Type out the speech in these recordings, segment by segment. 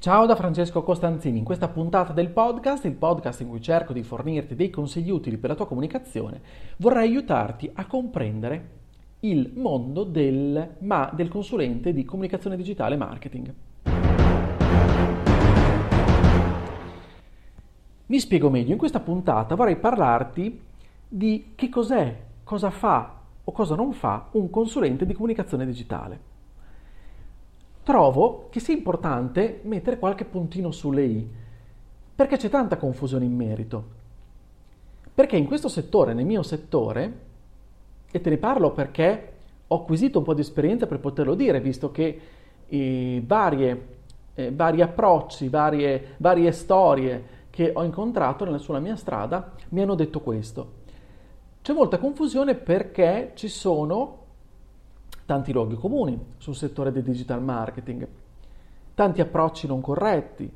Ciao da Francesco Costanzini, in questa puntata del podcast, il podcast in cui cerco di fornirti dei consigli utili per la tua comunicazione, vorrei aiutarti a comprendere il mondo del, ma, del consulente di comunicazione digitale e marketing. Mi spiego meglio, in questa puntata vorrei parlarti di che cos'è, cosa fa o cosa non fa un consulente di comunicazione digitale trovo che sia importante mettere qualche puntino sulle i, perché c'è tanta confusione in merito. Perché in questo settore, nel mio settore, e te ne parlo perché ho acquisito un po' di esperienza per poterlo dire, visto che i varie, eh, vari approcci, varie, varie storie che ho incontrato nella, sulla mia strada mi hanno detto questo. C'è molta confusione perché ci sono tanti luoghi comuni sul settore del digital marketing, tanti approcci non corretti,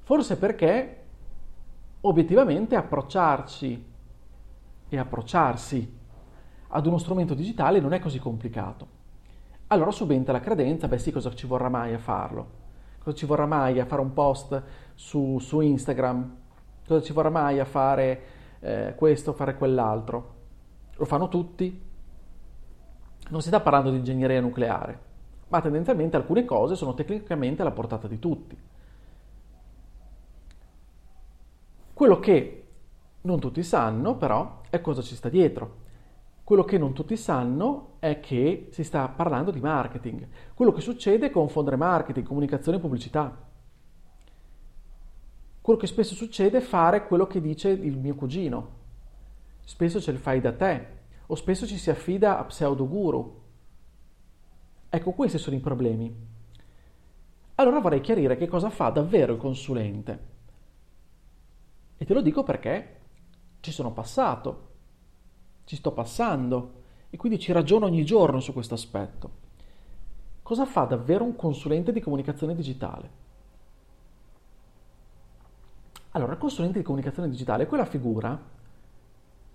forse perché obiettivamente approcciarci e approcciarsi ad uno strumento digitale non è così complicato. Allora subentra la credenza, beh sì, cosa ci vorrà mai a farlo? Cosa ci vorrà mai a fare un post su, su Instagram? Cosa ci vorrà mai a fare eh, questo, fare quell'altro? Lo fanno tutti, non si sta parlando di ingegneria nucleare, ma tendenzialmente alcune cose sono tecnicamente alla portata di tutti. Quello che non tutti sanno, però, è cosa ci sta dietro. Quello che non tutti sanno è che si sta parlando di marketing. Quello che succede è confondere marketing, comunicazione e pubblicità. Quello che spesso succede è fare quello che dice il mio cugino. Spesso c'è il fai da te, o spesso ci si affida a pseudoguru. Ecco, questi sono i problemi. Allora vorrei chiarire che cosa fa davvero il consulente. E te lo dico perché ci sono passato, ci sto passando e quindi ci ragiono ogni giorno su questo aspetto. Cosa fa davvero un consulente di comunicazione digitale? Allora, il consulente di comunicazione digitale è quella figura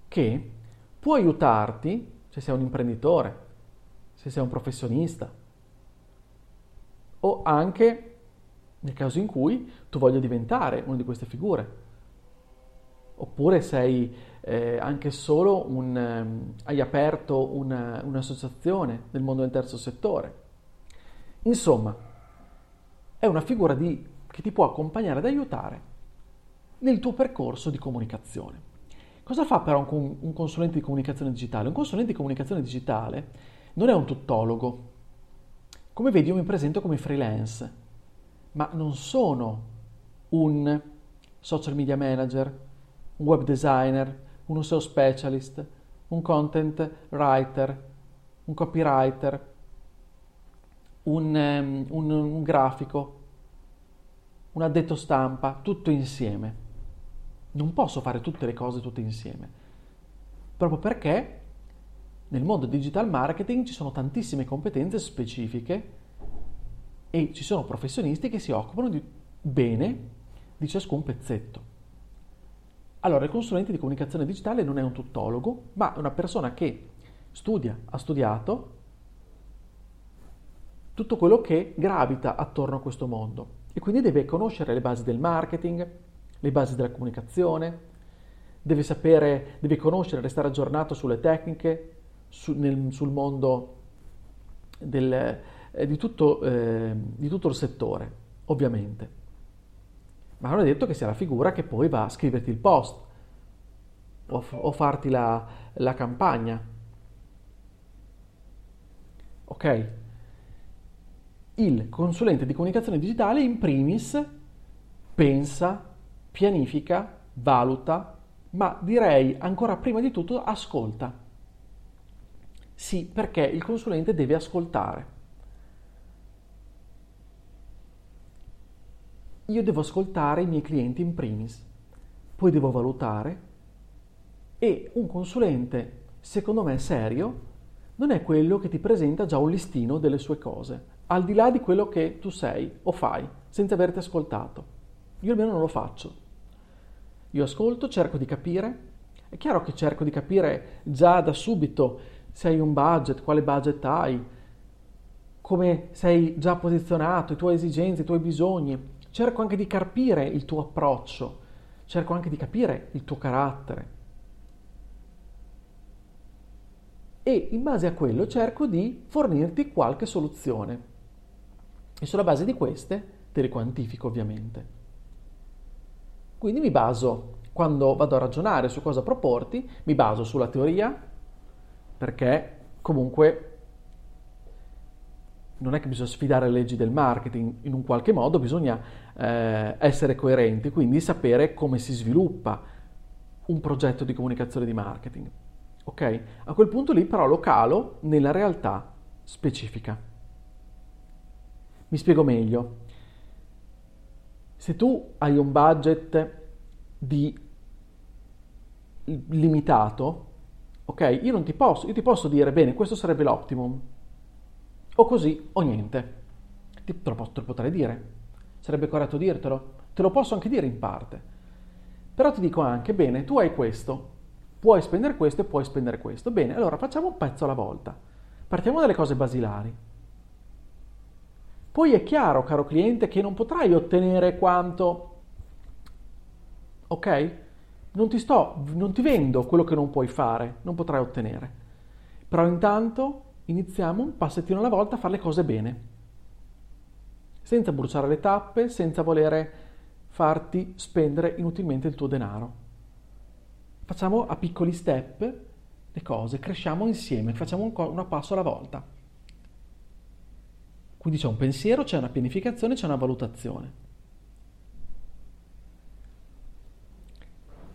che può aiutarti se sei un imprenditore, se sei un professionista o anche nel caso in cui tu voglia diventare una di queste figure. Oppure sei eh, anche solo un, um, hai aperto una, un'associazione nel mondo del terzo settore. Insomma, è una figura di, che ti può accompagnare ed aiutare nel tuo percorso di comunicazione. Cosa fa però un, un consulente di comunicazione digitale? Un consulente di comunicazione digitale non è un tuttologo. Come vedi io mi presento come freelance, ma non sono un social media manager, un web designer, uno SEO specialist, un content writer, un copywriter, un, um, un, un grafico, un addetto stampa, tutto insieme. Non posso fare tutte le cose tutte insieme, proprio perché nel mondo digital marketing ci sono tantissime competenze specifiche e ci sono professionisti che si occupano di bene di ciascun pezzetto. Allora, il consulente di comunicazione digitale non è un tuttologo, ma è una persona che studia, ha studiato tutto quello che gravita attorno a questo mondo e quindi deve conoscere le basi del marketing, le basi della comunicazione, deve sapere, deve conoscere, restare aggiornato sulle tecniche, su, nel, sul mondo del, eh, di, tutto, eh, di tutto il settore, ovviamente. Ma non è detto che sia la figura che poi va a scriverti il post o, o farti la, la campagna. Ok? Il consulente di comunicazione digitale in primis pensa pianifica, valuta, ma direi ancora prima di tutto ascolta. Sì, perché il consulente deve ascoltare. Io devo ascoltare i miei clienti in primis, poi devo valutare e un consulente secondo me serio, non è quello che ti presenta già un listino delle sue cose, al di là di quello che tu sei o fai, senza averti ascoltato. Io almeno non lo faccio. Io ascolto, cerco di capire. È chiaro che cerco di capire già da subito se hai un budget, quale budget hai, come sei già posizionato, i tuoi esigenze, i tuoi bisogni. Cerco anche di capire il tuo approccio, cerco anche di capire il tuo carattere. e in base a quello cerco di fornirti qualche soluzione. E sulla base di queste te le quantifico ovviamente. Quindi mi baso, quando vado a ragionare su cosa proporti, mi baso sulla teoria, perché comunque non è che bisogna sfidare le leggi del marketing, in un qualche modo bisogna eh, essere coerenti, quindi sapere come si sviluppa un progetto di comunicazione di marketing. Ok? A quel punto lì però lo calo nella realtà specifica. Mi spiego meglio. Se tu hai un budget di limitato, ok? Io non ti posso, io ti posso dire, bene, questo sarebbe l'optimum. O così o niente. Te lo, te lo potrei dire. Sarebbe corretto dirtelo. Te lo posso anche dire in parte. Però ti dico anche, bene, tu hai questo, puoi spendere questo e puoi spendere questo. Bene, allora facciamo un pezzo alla volta. Partiamo dalle cose basilari. Poi è chiaro, caro cliente, che non potrai ottenere quanto... Ok? Non ti sto, non ti vendo quello che non puoi fare, non potrai ottenere. Però intanto iniziamo un passettino alla volta a fare le cose bene. Senza bruciare le tappe, senza volere farti spendere inutilmente il tuo denaro facciamo a piccoli step le cose, cresciamo insieme, facciamo un, un passo alla volta. Quindi c'è un pensiero, c'è una pianificazione, c'è una valutazione.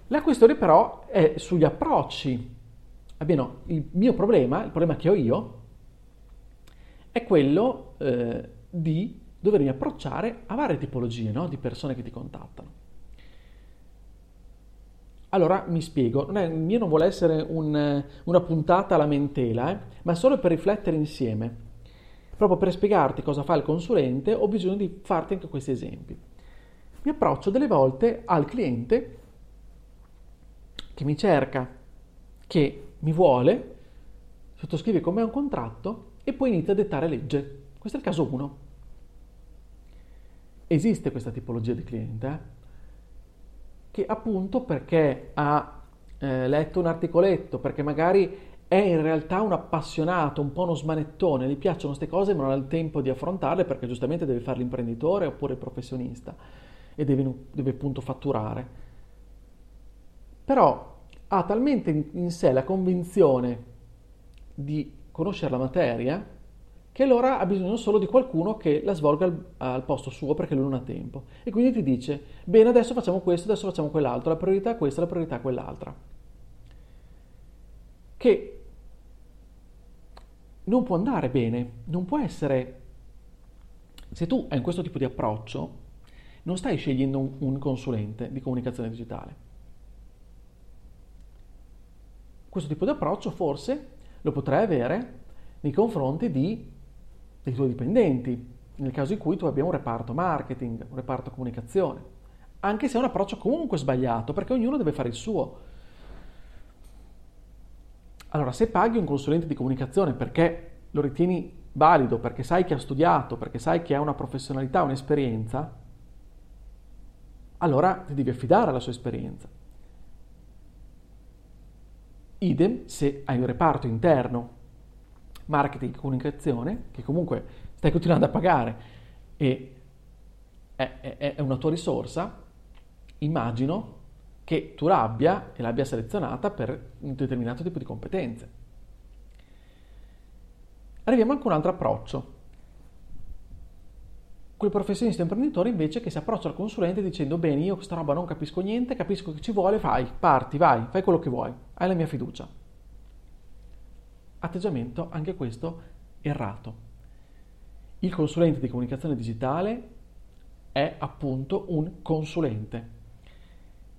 La questione però è sugli approcci. Almeno il mio problema, il problema che ho io, è quello eh, di dovermi approcciare a varie tipologie no? di persone che ti contattano. Allora mi spiego, non è, il mio non vuole essere un, una puntata lamentela, eh, ma solo per riflettere insieme. Proprio per spiegarti cosa fa il consulente ho bisogno di farti anche questi esempi. Mi approccio delle volte al cliente che mi cerca, che mi vuole, sottoscrive con me un contratto e poi inizia a dettare legge. Questo è il caso 1. Esiste questa tipologia di cliente, eh? che appunto perché ha eh, letto un articoletto, perché magari è in realtà un appassionato, un po' uno smanettone, gli piacciono queste cose ma non ha il tempo di affrontarle perché giustamente deve fare l'imprenditore oppure il professionista e deve, deve appunto fatturare. Però ha talmente in, in sé la convinzione di conoscere la materia che allora ha bisogno solo di qualcuno che la svolga al, al, posto suo perché lui non ha tempo. E quindi ti dice, bene, adesso facciamo questo, adesso facciamo quell'altro, la priorità è questa, la priorità è quell'altra. Che non può andare bene, non può essere... Se tu hai questo tipo di approccio, non stai scegliendo un, un consulente di comunicazione digitale. Questo tipo di approccio forse lo potrai avere nei confronti di dei tuoi dipendenti, nel caso in cui tu abbia un reparto marketing, un reparto comunicazione, anche se è un approccio comunque sbagliato, perché ognuno deve fare il suo. Allora, se paghi un consulente di comunicazione perché lo ritieni valido, perché sai che ha studiato, perché sai che ha una professionalità, un'esperienza, allora ti devi affidare alla sua esperienza. Idem se hai un reparto interno marketing e comunicazione, che comunque stai continuando a pagare e è, è, è una tua risorsa, immagino che tu l'abbia e l'abbia selezionata per un determinato tipo di competenze. Arriviamo anche a un altro approccio. Quel professionista imprenditore invece che si approccia al consulente dicendo bene io questa roba non capisco niente, capisco che ci vuole, fai, parti, vai, fai quello che vuoi, hai la mia fiducia atteggiamento anche questo errato. Il consulente di comunicazione digitale è appunto un consulente,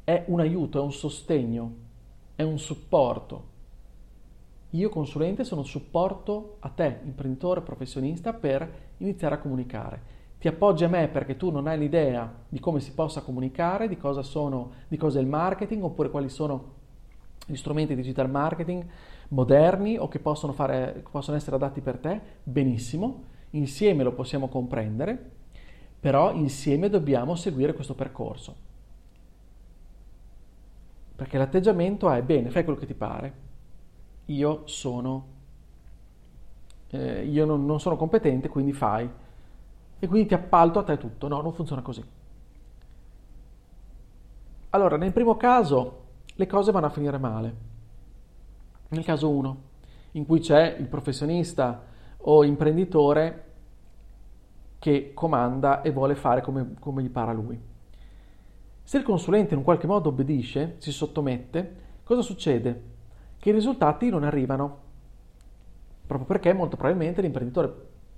è un aiuto, è un sostegno, è un supporto, Io consulente sono supporto a te, imprenditore, professionista, per iniziare a comunicare. Ti appoggi a me perché tu non hai l'idea di come si possa comunicare, di cosa, sono, di cosa è il marketing, oppure quali sono gli strumenti di digital marketing moderni o che possono, fare, possono essere adatti per te. Benissimo, insieme lo possiamo comprendere, però insieme dobbiamo seguire questo percorso. Perché l'atteggiamento è bene, fai quello che ti pare, io sono, eh, io non, non sono competente, quindi fai. E quindi ti appalto a te tutto. No, non funziona così. Allora, nel primo caso le cose vanno a finire male. Nel caso 1, in cui c'è il professionista o imprenditore che comanda e vuole fare come, come gli pare a lui. Se il consulente in qualche modo obbedisce, si sottomette, cosa succede? che i risultati non arrivano, proprio perché molto probabilmente l'imprenditore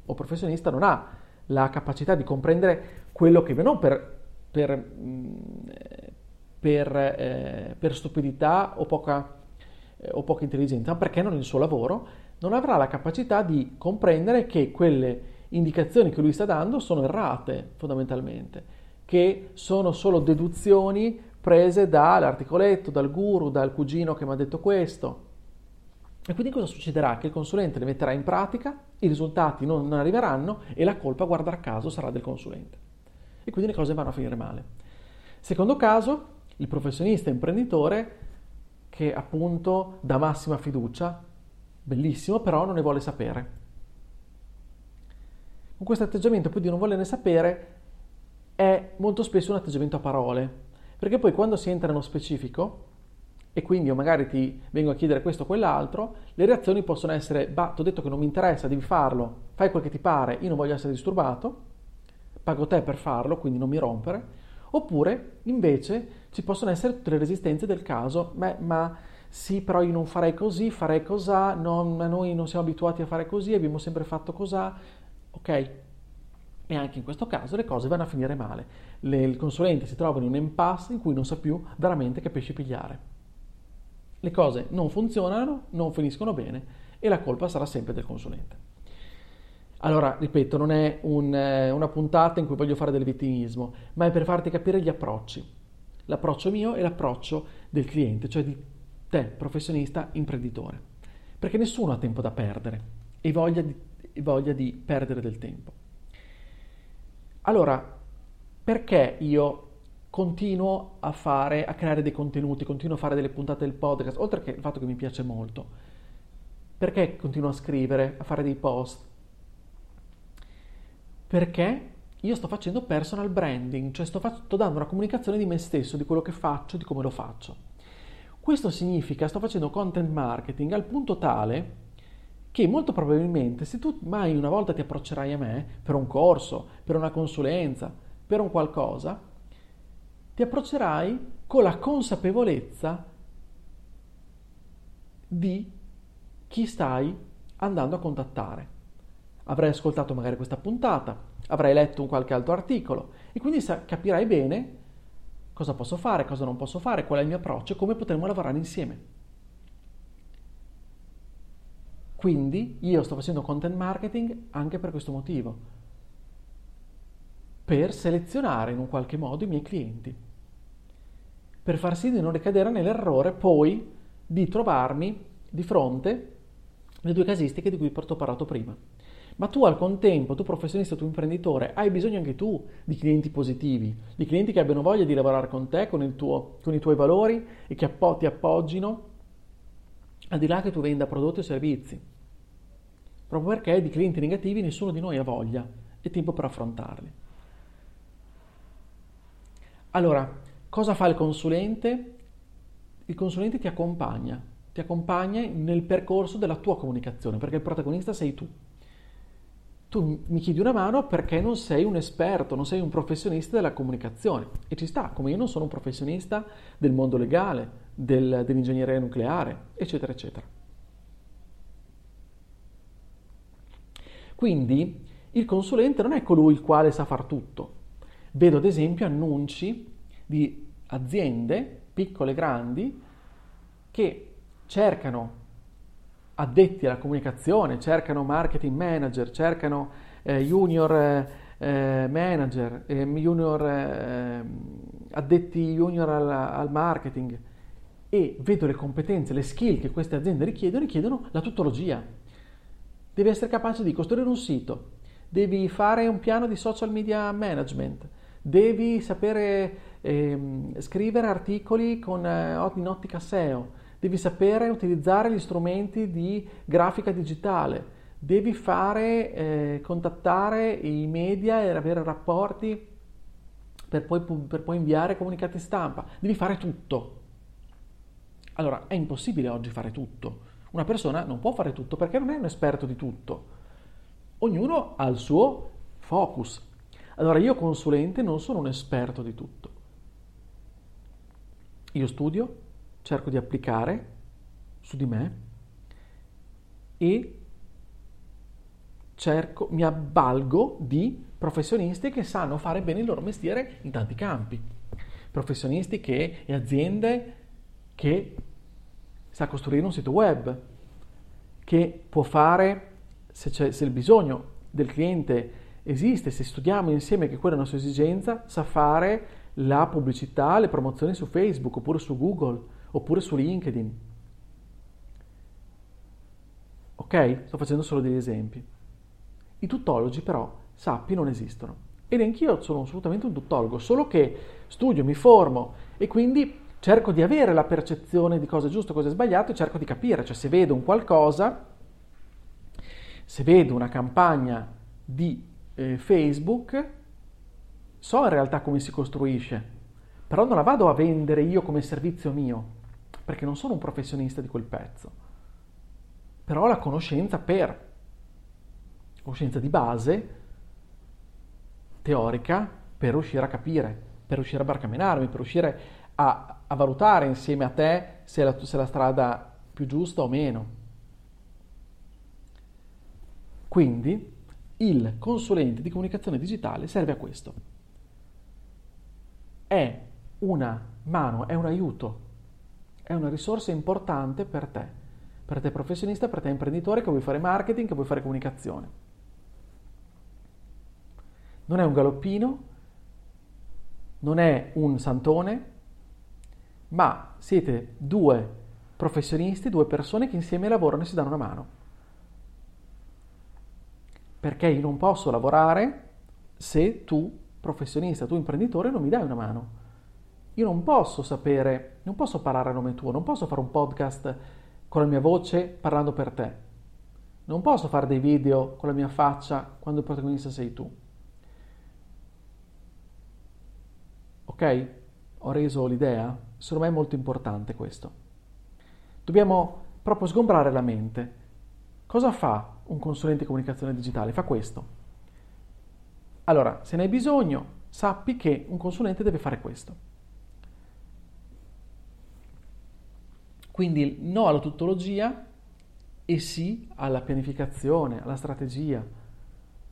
o professionista non ha la capacità di comprendere quello che non per, per, mm, per, eh, per stupidità o poca, eh, o poca intelligenza, ma perché non il suo lavoro, non avrà la capacità di comprendere che quelle indicazioni che lui sta dando sono errate fondamentalmente, che sono solo deduzioni prese dall'articoletto, dal guru, dal cugino che mi ha detto questo. E quindi cosa succederà? Che il consulente le metterà in pratica, i risultati non arriveranno e la colpa, guarda caso, sarà del consulente. E quindi le cose vanno a finire male. Secondo caso, il professionista imprenditore che appunto dà massima fiducia, bellissimo, però non ne vuole sapere. Con questo atteggiamento poi di non volerne sapere è molto spesso un atteggiamento a parole, perché poi quando si entra nello specifico, e quindi io magari ti vengo a chiedere questo o quell'altro, le reazioni possono essere, bah, ti ho detto che non mi interessa, devi farlo, fai quel che ti pare, io non voglio essere disturbato, pago te per farlo, quindi non mi rompere, oppure invece ci possono essere tutte le resistenze del caso, Beh, ma sì, però io non farei così, farei cosà, non, noi non siamo abituati a fare così, abbiamo sempre fatto cosà, ok? E anche in questo caso le cose vanno a finire male. Le, il consulente si trova in un impasse in cui non sa più veramente che pesci pigliare. Le cose non funzionano, non finiscono bene e la colpa sarà sempre del consulente. Allora, ripeto, non è un, eh, una puntata in cui voglio fare del vittimismo, ma è per farti capire gli approcci. L'approccio mio e l'approccio del cliente, cioè di te, professionista, imprenditore. Perché nessuno ha tempo da perdere e voglia di, voglia di perdere del tempo. Allora, perché io continuo a fare, a creare dei contenuti, continuo a fare delle puntate del podcast, oltre che il fatto che mi piace molto? Perché continuo a scrivere, a fare dei post? Perché io sto facendo personal branding, cioè sto, fa- sto dando una comunicazione di me stesso, di quello che faccio, di come lo faccio. Questo significa sto facendo content marketing al punto tale che molto probabilmente se tu mai una volta ti approccerai a me per un corso, per una consulenza, per un qualcosa, ti approccerai con la consapevolezza di chi stai andando a contattare. Avrai ascoltato magari questa puntata, avrai letto un qualche altro articolo e quindi capirai bene cosa posso fare, cosa non posso fare, qual è il mio approccio e come potremo lavorare insieme. Quindi io sto facendo content marketing anche per questo motivo, per selezionare in un qualche modo i miei clienti, per far sì di non ricadere nell'errore poi di trovarmi di fronte alle due casistiche di cui ho parlato prima. Ma tu al contempo, tu professionista, tu imprenditore, hai bisogno anche tu di clienti positivi, di clienti che abbiano voglia di lavorare con te, con, tuo, con i tuoi valori e che ti appoggino al di là che tu venda prodotti o servizi. Proprio perché di clienti negativi nessuno di noi ha voglia e tempo per affrontarli. Allora, cosa fa il consulente? Il consulente ti accompagna, ti accompagna nel percorso della tua comunicazione, perché il protagonista sei tu. Tu mi chiedi una mano perché non sei un esperto, non sei un professionista della comunicazione. E ci sta, come io non sono un professionista del mondo legale, del, dell'ingegneria nucleare, eccetera, eccetera. Quindi il consulente non è colui il quale sa far tutto. Vedo ad esempio annunci di aziende, piccole e grandi, che cercano addetti alla comunicazione, cercano marketing manager, cercano eh, junior eh, manager, eh, junior, eh, addetti junior al, al, marketing e vedo le competenze, le skill che queste aziende richiedono, richiedono la tuttologia. Devi essere capace di costruire un sito, devi fare un piano di social media management, devi sapere ehm, scrivere articoli con, eh, in ottica SEO, devi sapere utilizzare gli strumenti di grafica digitale, devi fare, eh, contattare i media e avere rapporti per poi, per poi inviare comunicati stampa, devi fare tutto. Allora, è impossibile oggi fare tutto. Una persona non può fare tutto perché non è un esperto di tutto. Ognuno ha il suo focus. Allora, io consulente non sono un esperto di tutto. Io studio, cerco di applicare su di me e cerco, mi avvalgo di professionisti che sanno fare bene il loro mestiere in tanti campi. Professionisti che, e aziende che sa costruire un sito web, che può fare, se, se il bisogno del cliente esiste, se studiamo insieme che quella è una sua esigenza, sa fare la pubblicità, le promozioni su Facebook, oppure su Google, oppure su LinkedIn. Ok? Sto facendo solo degli esempi. I tuttologi però, sappi, non esistono. E neanch'io sono assolutamente un tuttologo, solo che studio, mi formo e quindi cerco di avere la percezione di cosa è giusto, cosa è sbagliato e cerco di capire. Cioè se vedo un qualcosa, se vedo una campagna di eh, Facebook, so in realtà come si costruisce, però non la vado a vendere io come servizio mio, perché non sono un professionista di quel pezzo. Però ho la conoscenza per, conoscenza di base, teorica, per riuscire a capire, per riuscire a barcamenarmi, per riuscire a, a valutare insieme a te se la, se la strada più giusta o meno. Quindi il consulente di comunicazione digitale serve a questo. È una mano, è un aiuto, è una risorsa importante per te, per te professionista, per te imprenditore che vuoi fare marketing, che vuoi fare comunicazione. Non è un galoppino, non è un santone, ma siete due professionisti, due persone che insieme lavorano e si danno una mano perché io non posso lavorare se tu, professionista, tu imprenditore, non mi dai una mano. Io non posso sapere, non posso parlare a nome tuo, non posso fare un podcast con la mia voce parlando per te. Non posso fare dei video con la mia faccia quando il protagonista sei tu. Ok? Ho reso l'idea? Secondo me è molto importante questo. Dobbiamo proprio sgombrare la mente. Cosa fa un consulente di comunicazione digitale? Fa questo. Allora, se ne hai bisogno, sappi che un consulente deve fare questo. Quindi no alla tuttologia e sì alla pianificazione, alla strategia,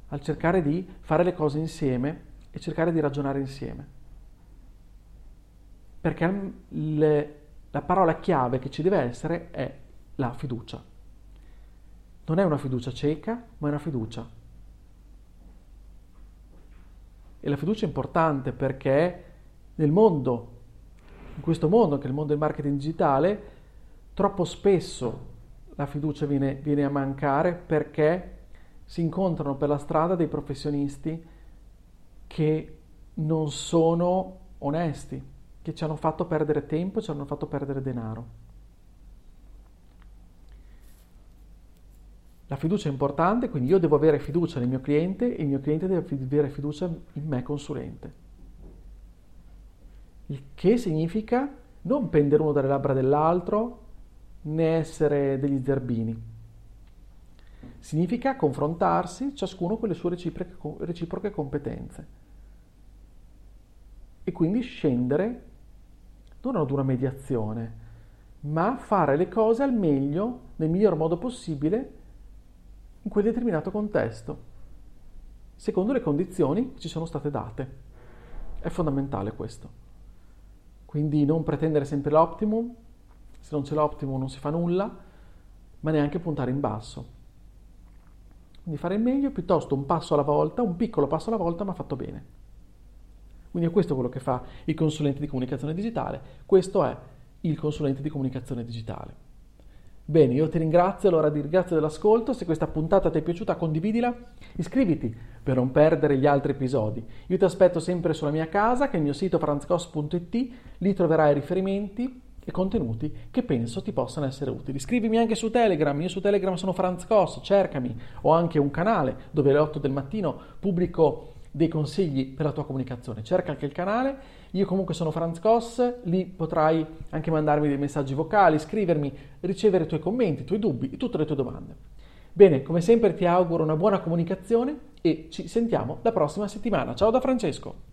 al cercare di fare le cose insieme e cercare di ragionare insieme. Perché le, la parola chiave che ci deve essere è la fiducia. Non è una fiducia cieca, ma è una fiducia. E la fiducia è importante perché nel mondo, in questo mondo, che è il mondo del marketing digitale, troppo spesso la fiducia viene, viene a mancare perché si incontrano per la strada dei professionisti che non sono onesti, che ci hanno fatto perdere tempo, ci hanno fatto perdere denaro. La fiducia è importante, quindi io devo avere fiducia nel mio cliente e il mio cliente deve avere fiducia in me consulente. Il che significa non pendere uno dalle labbra dell'altro né essere degli zerbini. Significa confrontarsi ciascuno con le sue reciproche, reciproche competenze e quindi scendere non una mediazione, ma fare le cose al meglio, nel miglior modo possibile in quel determinato contesto, secondo le condizioni che ci sono state date. È fondamentale questo. Quindi non pretendere sempre l'optimum, se non c'è l'optimum non si fa nulla, ma neanche puntare in basso. Quindi fare il meglio piuttosto un passo alla volta, un piccolo passo alla volta, ma fatto bene. Quindi è questo quello che fa il consulente di comunicazione digitale. Questo è il consulente di comunicazione digitale. Bene, io ti ringrazio, allora ti ringrazio dell'ascolto, se questa puntata ti è piaciuta condividila, iscriviti per non perdere gli altri episodi. Io ti aspetto sempre sulla mia casa, che è il mio sito franzcos.it, lì troverai riferimenti e contenuti che penso ti possano essere utili. Scrivimi anche su Telegram, io su Telegram sono Franz Cos, cercami, ho anche un canale dove alle 8 del mattino pubblico dei consigli per la tua comunicazione. Cerca anche il canale, io comunque sono Franz Koss, lì potrai anche mandarmi dei messaggi vocali, scrivermi, ricevere i tuoi commenti, i tuoi dubbi e tutte le tue domande. Bene, come sempre ti auguro una buona comunicazione e ci sentiamo la prossima settimana. Ciao da Francesco!